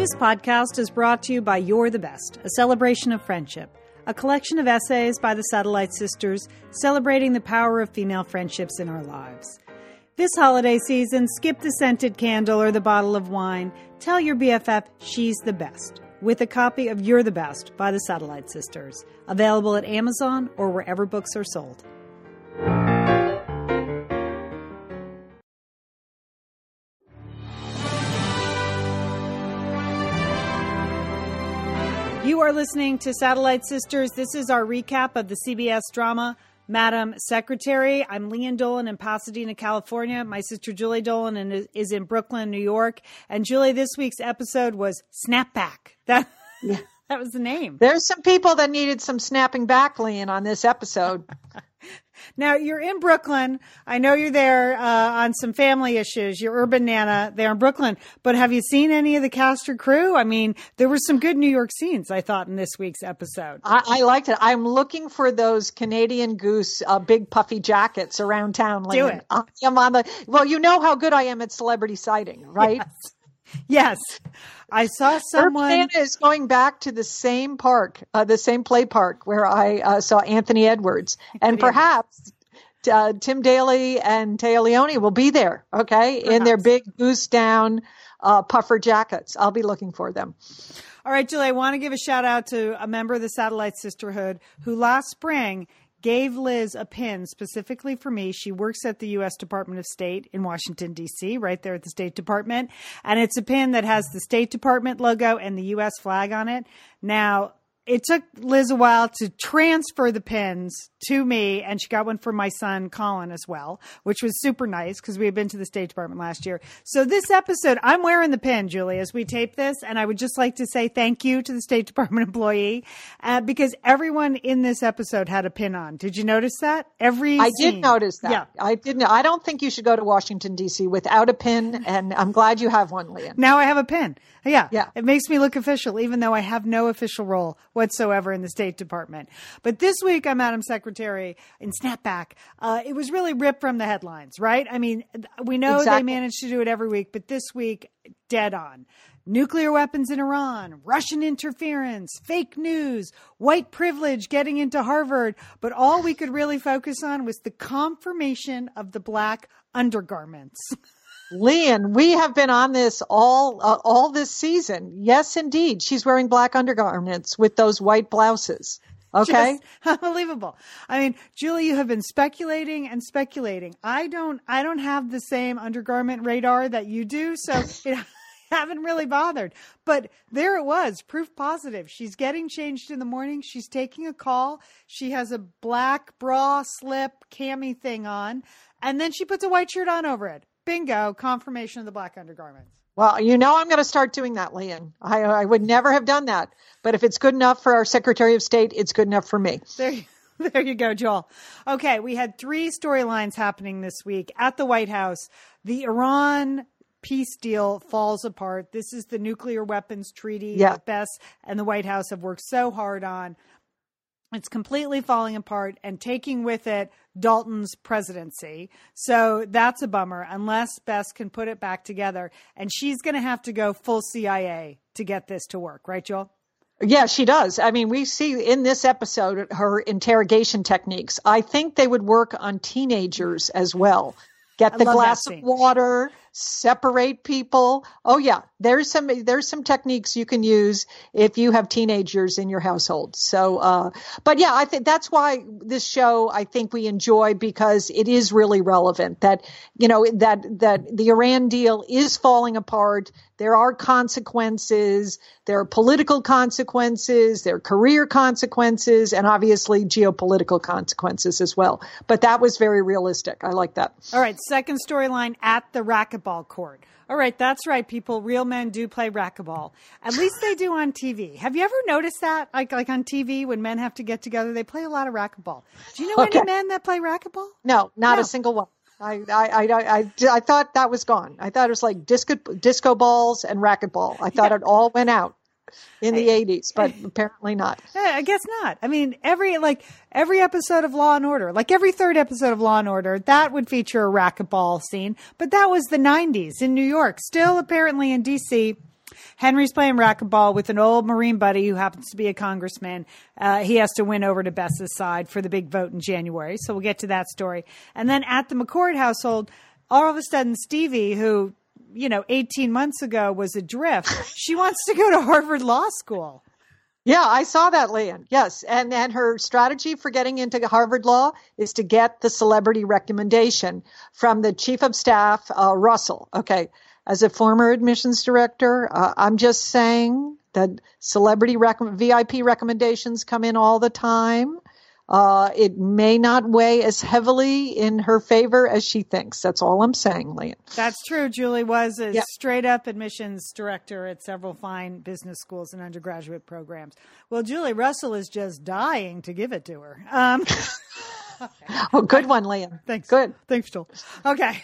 This podcast is brought to you by You're the Best, a celebration of friendship, a collection of essays by the Satellite Sisters celebrating the power of female friendships in our lives. This holiday season, skip the scented candle or the bottle of wine. Tell your BFF she's the best with a copy of You're the Best by the Satellite Sisters, available at Amazon or wherever books are sold. You are listening to Satellite Sisters. This is our recap of the CBS drama Madam Secretary. I'm Lian Dolan in Pasadena, California. My sister Julie Dolan is in Brooklyn, New York. And Julie, this week's episode was Snapback. That yeah. that was the name. There's some people that needed some snapping back, Lian, on this episode. Now you're in Brooklyn. I know you're there uh, on some family issues. You're urban nana there in Brooklyn. But have you seen any of the cast or crew? I mean, there were some good New York scenes. I thought in this week's episode. I, I liked it. I'm looking for those Canadian Goose uh, big puffy jackets around town. Do it. I am on the. Well, you know how good I am at celebrity sighting, right? Yes. Yes. I saw someone. Santa is going back to the same park, uh, the same play park where I uh, saw Anthony Edwards, and perhaps uh, Tim Daly and Téa Leoni will be there. Okay, perhaps. in their big goose down uh, puffer jackets. I'll be looking for them. All right, Julie, I want to give a shout out to a member of the Satellite Sisterhood who last spring gave Liz a pin specifically for me. She works at the U.S. Department of State in Washington, D.C., right there at the State Department. And it's a pin that has the State Department logo and the U.S. flag on it. Now, it took Liz a while to transfer the pins to me, and she got one for my son Colin as well, which was super nice because we had been to the State Department last year. So this episode, I'm wearing the pin, Julie, as we tape this, and I would just like to say thank you to the State Department employee uh, because everyone in this episode had a pin on. Did you notice that? Every I scene. did notice that. Yeah. I didn't. I don't think you should go to Washington D.C. without a pin, and I'm glad you have one, Lian. Now I have a pin. Yeah, yeah. It makes me look official, even though I have no official role whatsoever in the State Department. But this week, I'm Madam Secretary in Snapback. Uh, it was really ripped from the headlines, right? I mean, we know exactly. they manage to do it every week, but this week, dead on. Nuclear weapons in Iran, Russian interference, fake news, white privilege getting into Harvard. But all we could really focus on was the confirmation of the black undergarments. Lian, we have been on this all uh, all this season. Yes, indeed, she's wearing black undergarments with those white blouses. Okay, Just unbelievable. I mean, Julie, you have been speculating and speculating. I don't, I don't have the same undergarment radar that you do, so it, I haven't really bothered. But there it was, proof positive. She's getting changed in the morning. She's taking a call. She has a black bra slip cami thing on, and then she puts a white shirt on over it bingo, confirmation of the black undergarments. Well, you know, I'm going to start doing that, Lian. I, I would never have done that. But if it's good enough for our Secretary of State, it's good enough for me. There, there you go, Jules. Okay, we had three storylines happening this week at the White House. The Iran peace deal falls apart. This is the nuclear weapons treaty yeah. that Bess and the White House have worked so hard on. It's completely falling apart and taking with it Dalton's presidency. So that's a bummer unless Bess can put it back together. And she's going to have to go full CIA to get this to work, right, Jules? Yeah, she does. I mean, we see in this episode her interrogation techniques. I think they would work on teenagers as well. Get the glass of water, separate people. Oh yeah, there's some there's some techniques you can use if you have teenagers in your household. So, uh, but yeah, I think that's why this show I think we enjoy because it is really relevant. That you know that that the Iran deal is falling apart. There are consequences. There are political consequences. There are career consequences, and obviously geopolitical consequences as well. But that was very realistic. I like that. All right, second storyline at the racquetball racquetball court. All right, that's right, people. Real men do play racquetball. At least they do on TV. Have you ever noticed that? Like, like on TV, when men have to get together, they play a lot of racquetball. Do you know okay. any men that play racquetball? No, not no. a single one. I, I, I, I, I thought that was gone. I thought it was like disco, disco balls and racquetball. I thought yeah. it all went out in the I, 80s, but apparently not. I guess not. I mean, every like every episode of Law and Order, like every third episode of Law and Order, that would feature a racquetball scene, but that was the 90s in New York. Still apparently in DC, Henry's playing racquetball with an old Marine buddy who happens to be a congressman. Uh, he has to win over to Bess's side for the big vote in January. So we'll get to that story. And then at the McCord household, all of a sudden, Stevie, who, you know, 18 months ago was adrift, she wants to go to Harvard Law School. Yeah, I saw that, Lian. Yes, and and her strategy for getting into Harvard Law is to get the celebrity recommendation from the chief of staff, uh, Russell. Okay, as a former admissions director, uh, I'm just saying that celebrity rec- VIP recommendations come in all the time. Uh, it may not weigh as heavily in her favor as she thinks. That's all I'm saying, Lian. That's true. Julie was a yeah. straight up admissions director at several fine business schools and undergraduate programs. Well, Julie Russell is just dying to give it to her. Um, okay. Oh, good one, Lian. Thanks. Good. Thanks, Jules. Okay.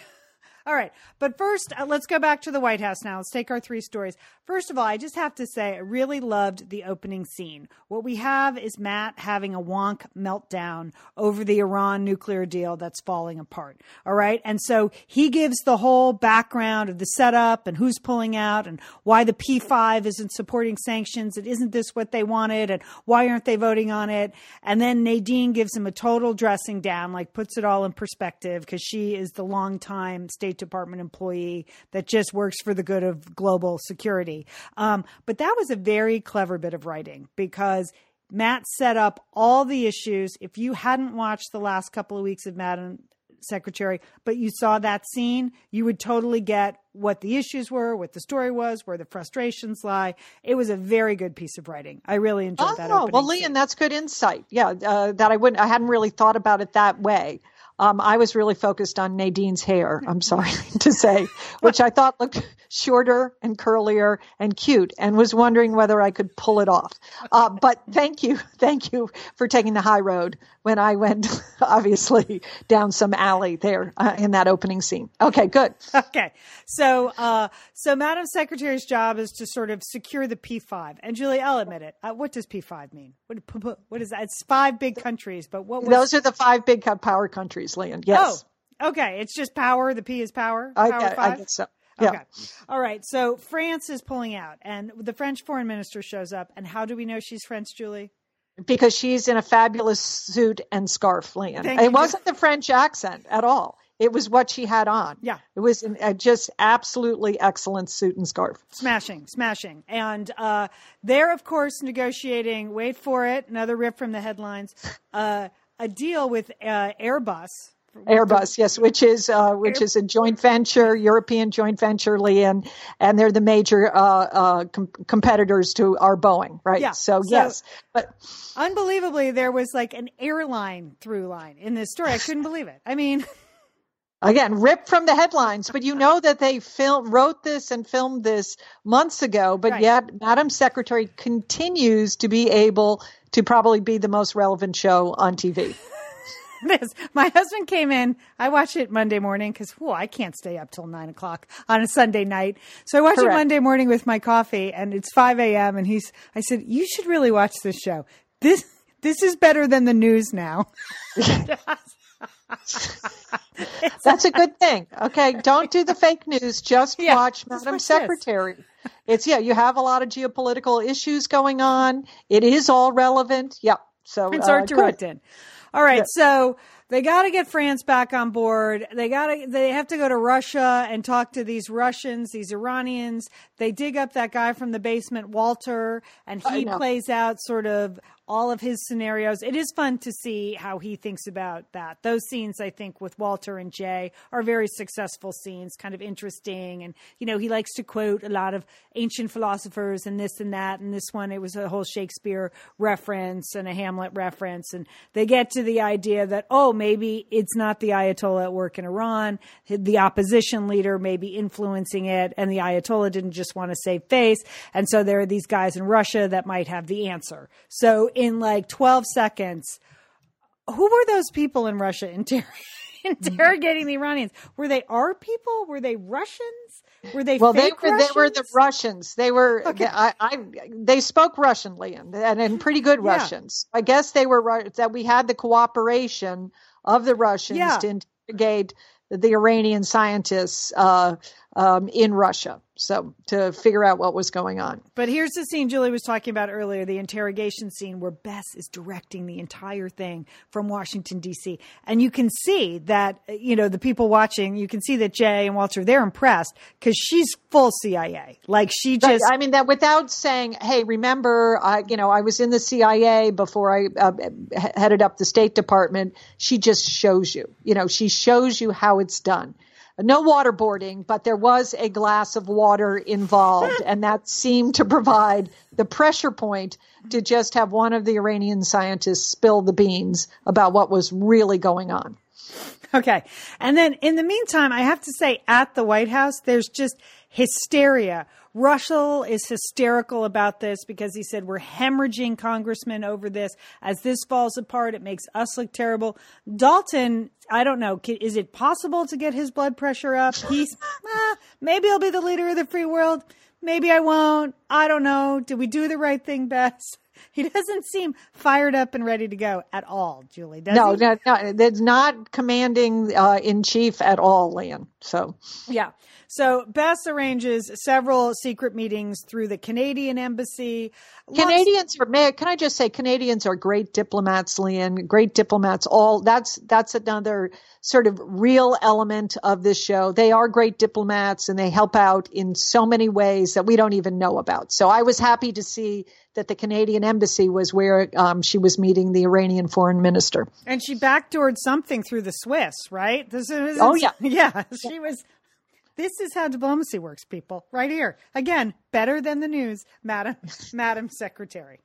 All right. But first, uh, let's go back to the White House now. Let's take our three stories. First of all, I just have to say, I really loved the opening scene. What we have is Matt having a wonk meltdown over the Iran nuclear deal that's falling apart. All right. And so he gives the whole background of the setup and who's pulling out and why the P5 isn't supporting sanctions. And isn't this what they wanted? And why aren't they voting on it? And then Nadine gives him a total dressing down, like puts it all in perspective because she is the longtime State State Department employee that just works for the good of global security. Um, but that was a very clever bit of writing because Matt set up all the issues. If you hadn't watched the last couple of weeks of Madam Secretary, but you saw that scene, you would totally get what the issues were, what the story was, where the frustrations lie. It was a very good piece of writing. I really enjoyed oh, that. Oh, well, Lian, that's good insight. Yeah, uh, that I wouldn't, I hadn't really thought about it that way. Um, I was really focused on Nadine's hair, I'm sorry to say, which I thought looked shorter and curlier and cute and was wondering whether I could pull it off. Uh, but thank you. Thank you for taking the high road when I went, obviously, down some alley there uh, in that opening scene. Okay, good. Okay. So, uh, so Madam Secretary's job is to sort of secure the P5. And Julie, I'll admit it. Uh, what does P5 mean? What, what is that? It's five big countries, but what was... Those are the five big power countries, Lian. Yes. Oh, okay. It's just power. The P is power. power I, I, I guess so. Yeah. Okay. All right. So France is pulling out, and the French foreign minister shows up. And how do we know she's French, Julie? Because she's in a fabulous suit and scarf, Lian. Thank it you. wasn't the French accent at all. It was what she had on. Yeah. It was a just absolutely excellent suit and scarf. Smashing, smashing. And uh, they're, of course, negotiating, wait for it, another rip from the headlines, uh, a deal with uh, Airbus Airbus, yes, which is uh, which is a joint venture, European joint venture, Lian, and they're the major uh, uh, com- competitors to our Boeing, right? Yeah. So, so, yes, but unbelievably, there was like an airline through line in this story. I couldn't believe it. I mean. Again, ripped from the headlines, but you know that they film, wrote this and filmed this months ago, but right. yet Madam Secretary continues to be able to probably be the most relevant show on TV. this. My husband came in. I watch it Monday morning because, whoa, I can't stay up till nine o'clock on a Sunday night. So I watch Correct. it Monday morning with my coffee, and it's five a.m. And he's, I said, you should really watch this show. This, this is better than the news now. That's a good thing. Okay, don't do the fake news. Just yeah, watch Madam Secretary. It's yeah, you have a lot of geopolitical issues going on. It is all relevant. Yep. So it's uh, art directed. All right, yeah. so they got to get France back on board. They got to they have to go to Russia and talk to these Russians, these Iranians. They dig up that guy from the basement, Walter, and he plays out sort of all of his scenarios. It is fun to see how he thinks about that. Those scenes, I think, with Walter and Jay are very successful scenes, kind of interesting. And, you know, he likes to quote a lot of ancient philosophers and this and that. And this one, it was a whole Shakespeare reference and a Hamlet reference. And they get to the idea that, oh, maybe it's not the Ayatollah at work in Iran. The opposition leader may be influencing it. And the Ayatollah didn't just want to save face. And so there are these guys in Russia that might have the answer. So in like 12 seconds who were those people in Russia inter- interrogating the Iranians? Were they our people? Were they Russians? Were they well? they were. Russians? They were the Russians. They were. Okay. I, I, They spoke Russian, Lian, and, and pretty good yeah. Russians. I guess they were that we had the cooperation of the Russians yeah. to interrogate the Iranian scientists uh, um, in Russia. So to figure out what was going on. But here's the scene Julie was talking about earlier the interrogation scene where Bess is directing the entire thing from Washington, D.C. And you can see that, you know, the people watching, you can see that Jay and Walter, they're impressed because she's full CIA. Like she just. I mean, that without saying, hey, remember, I, you know, I was in the CIA before I uh, headed up the State Department. She just shows you, you know, she shows you how it's done no waterboarding, but there was a glass of water involved, and that seemed to provide the pressure point to just have one of the Iranian scientists spill the beans about what was really going on. Okay. And then in the meantime, I have to say at the White House, there's just hysteria Russell is hysterical about this because he said we're hemorrhaging congressmen over this. As this falls apart, it makes us look terrible. Dalton, I don't know. Is it possible to get his blood pressure up? He's eh, maybe I'll be the leader of the free world. Maybe I won't. I don't know. Did we do the right thing, Bess? He doesn't seem fired up and ready to go at all, Julie. no, he? no, no, that's not commanding uh, in chief at all, Lian. So yeah, so Bess arranges several secret meetings through the Canadian embassy. Canadians are, may, can I just say, Canadians are great diplomats, Lian, great diplomats. All that's, that's another sort of real element of this show. They are great diplomats and they help out in so many ways that we don't even know about. So I was happy to see that the Canadian embassy was where um, she was meeting the Iranian foreign minister. And she backdoored something through the Swiss, right? This is, oh yeah, yeah. She was this is how diplomacy works, people. Right here. Again, better than the news, Madam, Madam Secretary.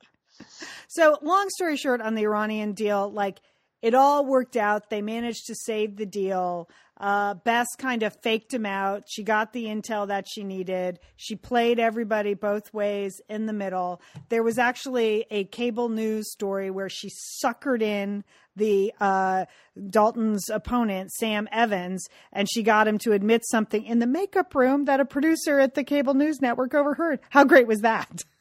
So, long story short, on the Iranian deal, like it all worked out. They managed to save the deal. Uh, Bess kind of faked him out. She got the intel that she needed. She played everybody both ways in the middle. There was actually a cable news story where she suckered in the uh, Dalton's opponent, Sam Evans, and she got him to admit something in the makeup room that a producer at the cable news network overheard. How great was that?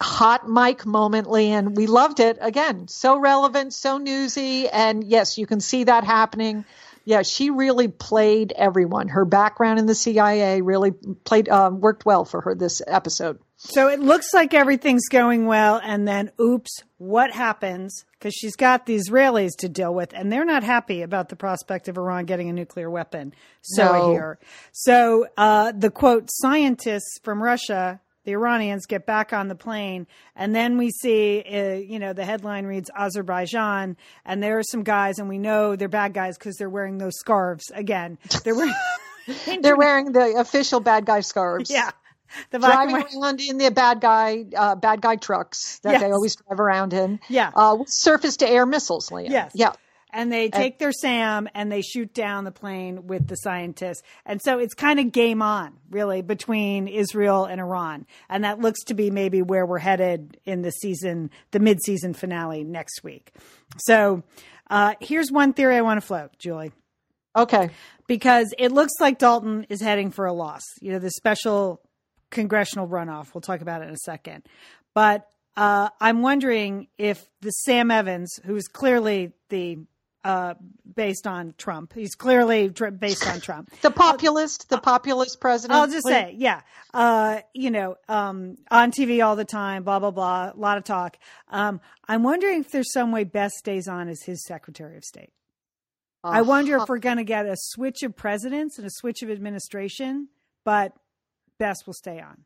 hot mic moment, Lian. We loved it. Again, so relevant, so newsy. And yes, you can see that happening. Yeah, she really played everyone. Her background in the CIA really played, um, worked well for her this episode. So it looks like everything's going well. And then, oops, what happens? Because she's got the Israelis to deal with, and they're not happy about the prospect of Iran getting a nuclear weapon. So no. I hear. So uh, the quote, scientists from Russia the Iranians get back on the plane, and then we see, uh, you know, the headline reads Azerbaijan, and there are some guys, and we know they're bad guys because they're wearing those scarves again. They're wearing, they're wearing the official bad guy scarves. Yeah. The driving around in the bad guy, uh, bad guy trucks that yes. they always drive around in. Yeah. Uh, surface to air missiles, Lian. Yes. Yeah and they take and, their SAM and they shoot down the plane with the scientists. And so it's kind of game on, really, between Israel and Iran. And that looks to be maybe where we're headed in the season, the mid season finale next week. So uh, here's one theory I want to float, Julie. Okay. Because it looks like Dalton is heading for a loss. You know, the special congressional runoff. We'll talk about it in a second. But uh, I'm wondering if the Sam Evans, who's clearly the uh, based on Trump. He's clearly tr- based on Trump. the populist, the populist president. I'll just please. say, yeah, uh, you know, um, on TV all the time, blah blah blah, a lot of talk. Um, I'm wondering if there's some way Bess stays on as his Secretary of State. Uh-huh. I wonder if we're going to get a switch of presidents and a switch of administration, but Bess will stay on.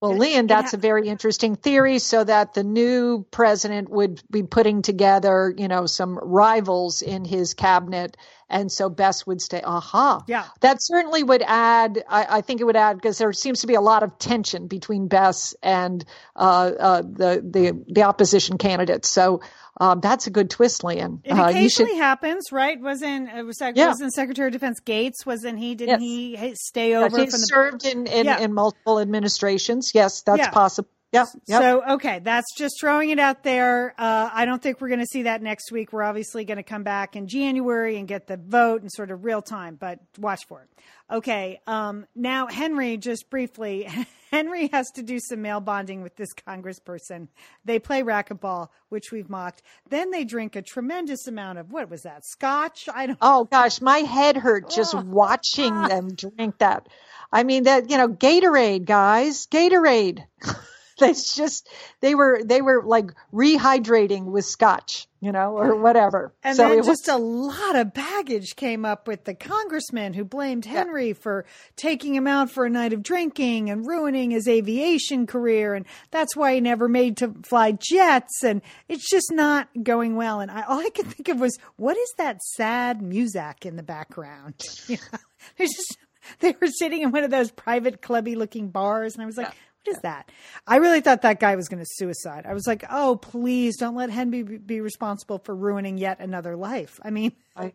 Well, Lian, that's a very interesting theory. So that the new president would be putting together, you know, some rivals in his cabinet, and so Bess would stay. Aha, yeah, that certainly would add. I, I think it would add because there seems to be a lot of tension between Bess and uh, uh, the the the opposition candidates. So um, that's a good twist, Lian. It uh, occasionally should... happens, right? Wasn't it was, yeah. wasn't Secretary of Defense Gates? Wasn't he? Didn't yes. he stay over? Yes, he served the... in in, yeah. in, multiple administrations. Yes, that's yeah. possible. Yeah. Yep. So, okay, that's just throwing it out there. Uh, I don't think we're going to see that next week. We're obviously going to come back in January and get the vote in sort of real time, but watch for it. Okay. Um, now, Henry, just briefly, Henry has to do some male bonding with this congressperson. They play racquetball, which we've mocked. Then they drink a tremendous amount of what was that? Scotch? I don't. Oh gosh, my head hurt just oh. watching them drink that. I mean that you know Gatorade, guys, Gatorade. It's just they were they were like rehydrating with scotch, you know, or whatever. And so then just was, a lot of baggage came up with the congressman who blamed Henry yeah. for taking him out for a night of drinking and ruining his aviation career, and that's why he never made to fly jets. And it's just not going well. And I, all I could think of was, what is that sad muzak in the background? Know, there's just they were sitting in one of those private clubby looking bars and i was like yeah is that? I really thought that guy was going to suicide. I was like, oh, please don't let Henry be responsible for ruining yet another life. I mean, I,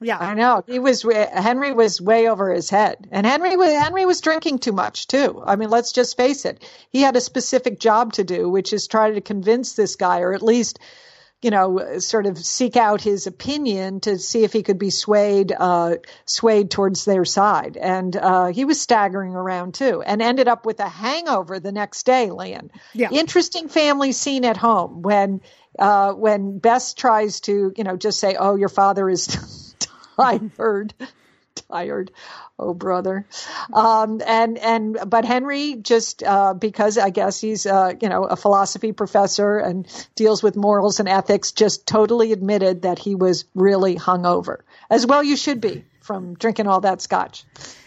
yeah, I know he was. Henry was way over his head, and Henry was Henry was drinking too much too. I mean, let's just face it. He had a specific job to do, which is try to convince this guy, or at least you know, sort of seek out his opinion to see if he could be swayed, uh, swayed towards their side. And uh, he was staggering around too, and ended up with a hangover the next day. Lian, yeah. interesting family scene at home when uh, when Bess tries to, you know, just say, "Oh, your father is tired." Tired. Oh, brother. Um, and, and, but Henry just, uh, because I guess he's, uh, you know, a philosophy professor and deals with morals and ethics, just totally admitted that he was really hungover. As well you should be from drinking all that scotch.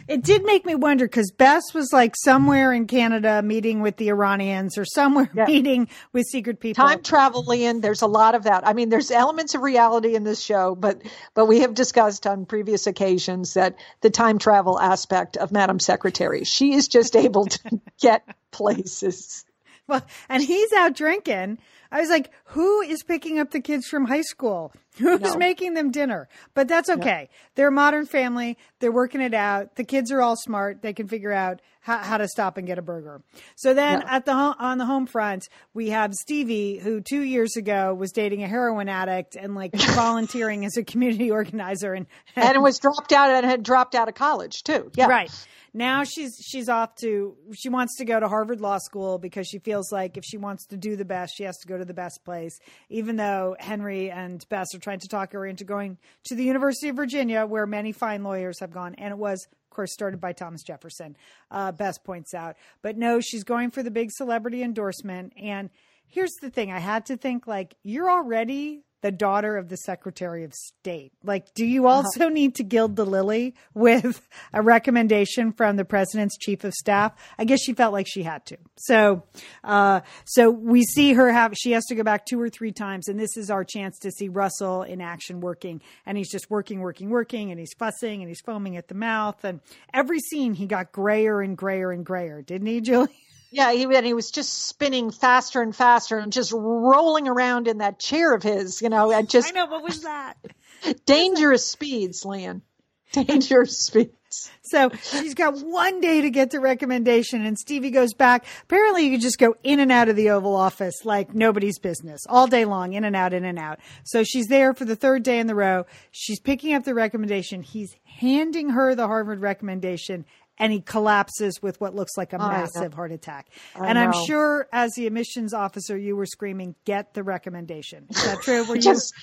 It did make me wonder because Bess was like somewhere in Canada meeting with the Iranians or somewhere yeah. meeting with secret people. Time travel, Lian. There's a lot of that. I mean, there's elements of reality in this show, but but we have discussed on previous occasions that the time travel aspect of Madam Secretary, she is just able to get places. Well, and he's out drinking I was like, who is picking up the kids from high school? Who's no. making them dinner? But that's okay. No. They're a modern family. They're working it out. The kids are all smart. They can figure out how, how to stop and get a burger. So then no. at the on the home front, we have Stevie, who two years ago was dating a heroin addict and like volunteering as a community organizer, and and, and was dropped out and had dropped out of college too. Yeah, right. Now she's she's off to she wants to go to Harvard Law School because she feels like if she wants to do the best, she has to go to the best place. Even though Henry and Bess are trying to talk her into going to the University of Virginia, where many fine lawyers have gone, and it was of course, started by Thomas Jefferson, uh, Bess points out. But no, she's going for the big celebrity endorsement. And here's the thing I had to think like, you're already the daughter of the Secretary of State. Like, do you uh-huh. also need to gild the lily with a recommendation from the president's chief of staff? I guess she felt like she had to. So, uh, so we see her have, she has to go back two or three times. And this is our chance to see Russell in action working. And he's just working, working, working. And he's fussing and he's foaming at the mouth. And every scene he got grayer and grayer and grayer, didn't he, Julie? Yeah, he and he was just spinning faster and faster and just rolling around in that chair of his, you know, and just I know what was that? dangerous speeds, Lian. Dangerous speeds. So she's got one day to get the recommendation, and Stevie goes back. Apparently, you can just go in and out of the Oval Office like nobody's business all day long, in and out, in and out. So she's there for the third day in the row. She's picking up the recommendation. He's handing her the Harvard recommendation, and he collapses with what looks like a oh, massive heart attack. I and know. I'm sure, as the admissions officer, you were screaming, "Get the recommendation." Is that true? Were Just,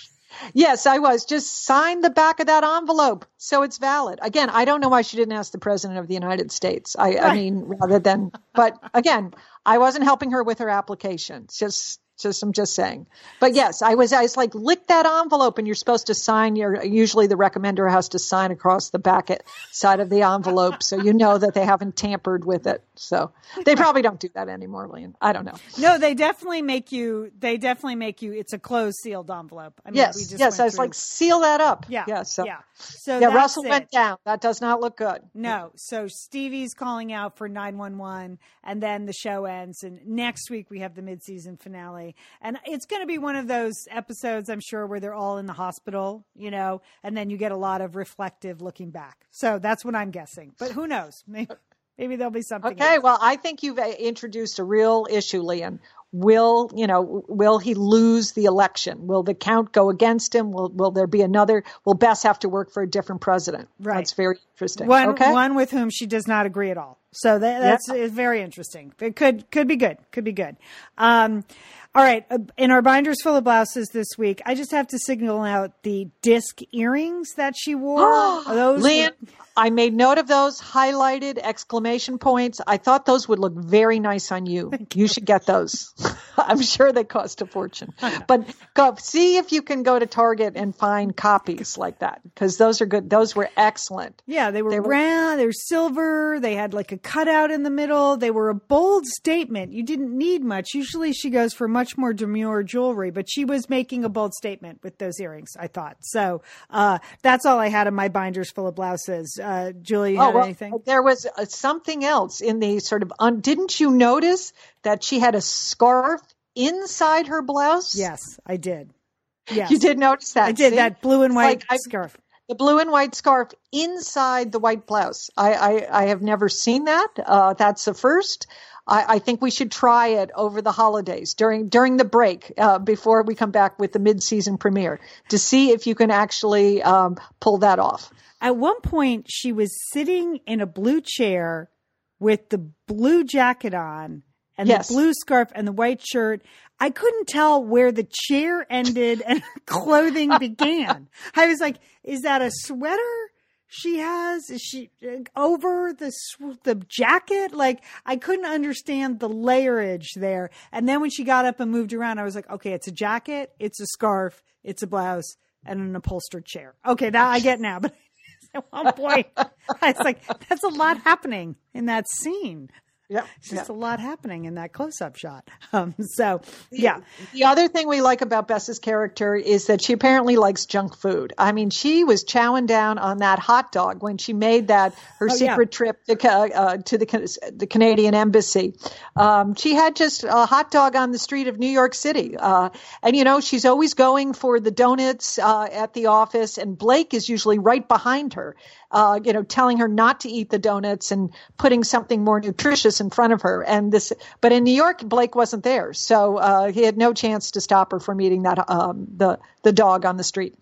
yes, I was. Just sign the back of that envelope so it's valid. Again, I don't know why she didn't ask the president of the United States. I, right. I mean, rather than, but again, I wasn't helping her with her application. Just just I'm just saying. But yes, I was I was like lick that envelope and you're supposed to sign your usually the recommender has to sign across the back side of the envelope so you know that they haven't tampered with it. So they probably don't do that anymore, Lian. I don't know. No, they definitely make you they definitely make you it's a closed sealed envelope. I mean, yes, yes, I was through. like seal that up. Yeah. Yeah. So, yeah. So yeah, Russell it. went down. That does not look good. No. So Stevie's calling out for 911 and then the show ends and next week we have the mid-season finale and it's going to be one of those episodes, I'm sure, where they're all in the hospital, you know, and then you get a lot of reflective looking back. So that's what I'm guessing. But who knows? Maybe, Maybe there'll be something. Okay, else. well, I think you've uh, introduced a real issue, Lian. Will you know? Will he lose the election? Will the count go against him? Will Will there be another? Will Bess have to work for a different president? Right. That's very interesting. One okay. one with whom she does not agree at all. So that, that's yeah. very interesting. It could could be good. Could be good. Um, all right. Uh, in our binders full of blouses this week, I just have to signal out the disc earrings that she wore. those Lynn, I made note of those, highlighted exclamation points. I thought those would look very nice on you. You should get those. I'm sure they cost a fortune. But go see if you can go to Target and find copies like that because those are good. Those were excellent. Yeah, they were, they were round, they were silver, they had like a cutout in the middle. They were a bold statement. You didn't need much. Usually she goes for much more demure jewelry, but she was making a bold statement with those earrings, I thought. So, uh, that's all I had in my binders full of blouses. Uh, Julie, you oh, well, anything? There was uh, something else in the sort of, un- didn't you notice that she had a scarf inside her blouse? Yes, I did. Yes. You did notice that. I did see? that blue and white like scarf. The blue and white scarf inside the white blouse. I, I, I have never seen that. Uh, that's the first. I, I, think we should try it over the holidays during during the break uh, before we come back with the mid season premiere to see if you can actually um, pull that off. At one point, she was sitting in a blue chair with the blue jacket on and yes. the blue scarf and the white shirt. I couldn't tell where the chair ended and clothing began. I was like, is that a sweater? She has? Is she uh, over the the jacket? Like I couldn't understand the layerage there. And then when she got up and moved around, I was like, okay, it's a jacket, it's a scarf, it's a blouse, and an upholstered chair. Okay, that I get now. But at one point, I was like, that's a lot happening in that scene. Yeah, it's just a lot happening in that close-up shot. Um, so, yeah. The other thing we like about Bess's character is that she apparently likes junk food. I mean, she was chowing down on that hot dog when she made that her oh, secret yeah. trip to uh, to the the Canadian embassy. Um, she had just a hot dog on the street of New York City, uh, and you know she's always going for the donuts uh, at the office, and Blake is usually right behind her uh, you know, telling her not to eat the donuts and putting something more nutritious in front of her. And this, but in New York, Blake wasn't there, so uh, he had no chance to stop her from eating that um, the the dog on the street.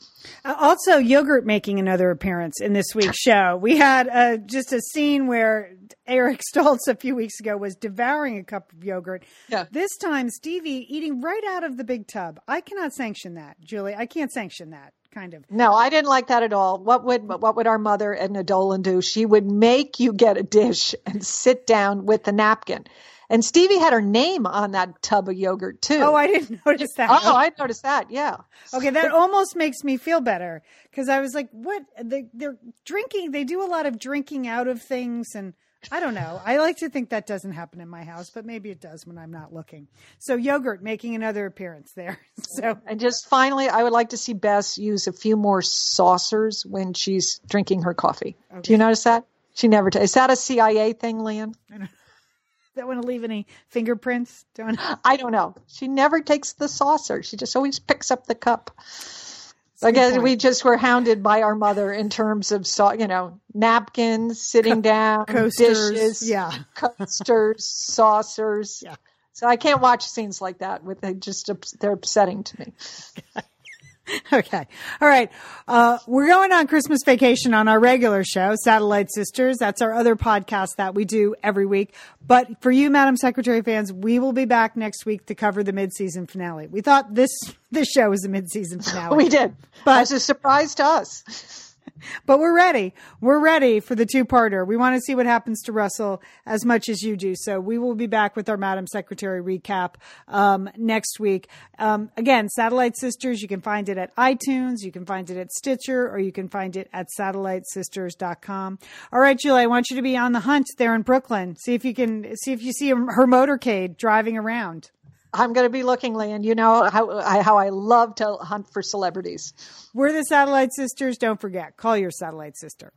Uh, also, yogurt making another appearance in this week's show. We had uh, just a scene where Eric Stoltz a few weeks ago was devouring a cup of yogurt. Yeah. This time, Stevie eating right out of the big tub. I cannot sanction that, Julie. I can't sanction that kind of. No, I didn't like that at all. What would what would our mother Edna Dolan do? She would make you get a dish and sit down with the napkin. And Stevie had her name on that tub of yogurt too. Oh, I didn't notice that. Oh, I noticed that. Yeah. Okay, that almost makes me feel better because I was like, "What? They, they're drinking. They do a lot of drinking out of things, and I don't know. I like to think that doesn't happen in my house, but maybe it does when I'm not looking. So yogurt making another appearance there. So and just finally, I would like to see Bess use a few more saucers when she's drinking her coffee. Okay. Do you notice that? She never. T- is that a CIA thing, Lian? That want to leave any fingerprints? Don't. I don't know. She never takes the saucer. She just always picks up the cup. Again, we just were hounded by our mother in terms of, you know, napkins, sitting down, coasters, dishes, yeah, coasters, saucers. Yeah. So I can't watch scenes like that. With they just they're upsetting to me. okay. All right. Uh, we're going on Christmas vacation on our regular show, Satellite Sisters. That's our other podcast that we do every week. But for you, Madam Secretary fans, we will be back next week to cover the mid-season finale. We thought this, this show was a mid-season finale. we did. But it's a surprise to us but we're ready. We're ready for the two parter. We want to see what happens to Russell as much as you do. So we will be back with our Madam Secretary recap um, next week. Um, again, Satellite Sisters, you can find it at iTunes, you can find it at Stitcher, or you can find it at satellitesisters.com. All right, Julie, I want you to be on the hunt there in Brooklyn. See if you can see if you see her motorcade driving around. I'm going to be looking, Lian. You know how I, how I love to hunt for celebrities. We're the Satellite Sisters. Don't forget, call your satellite sister.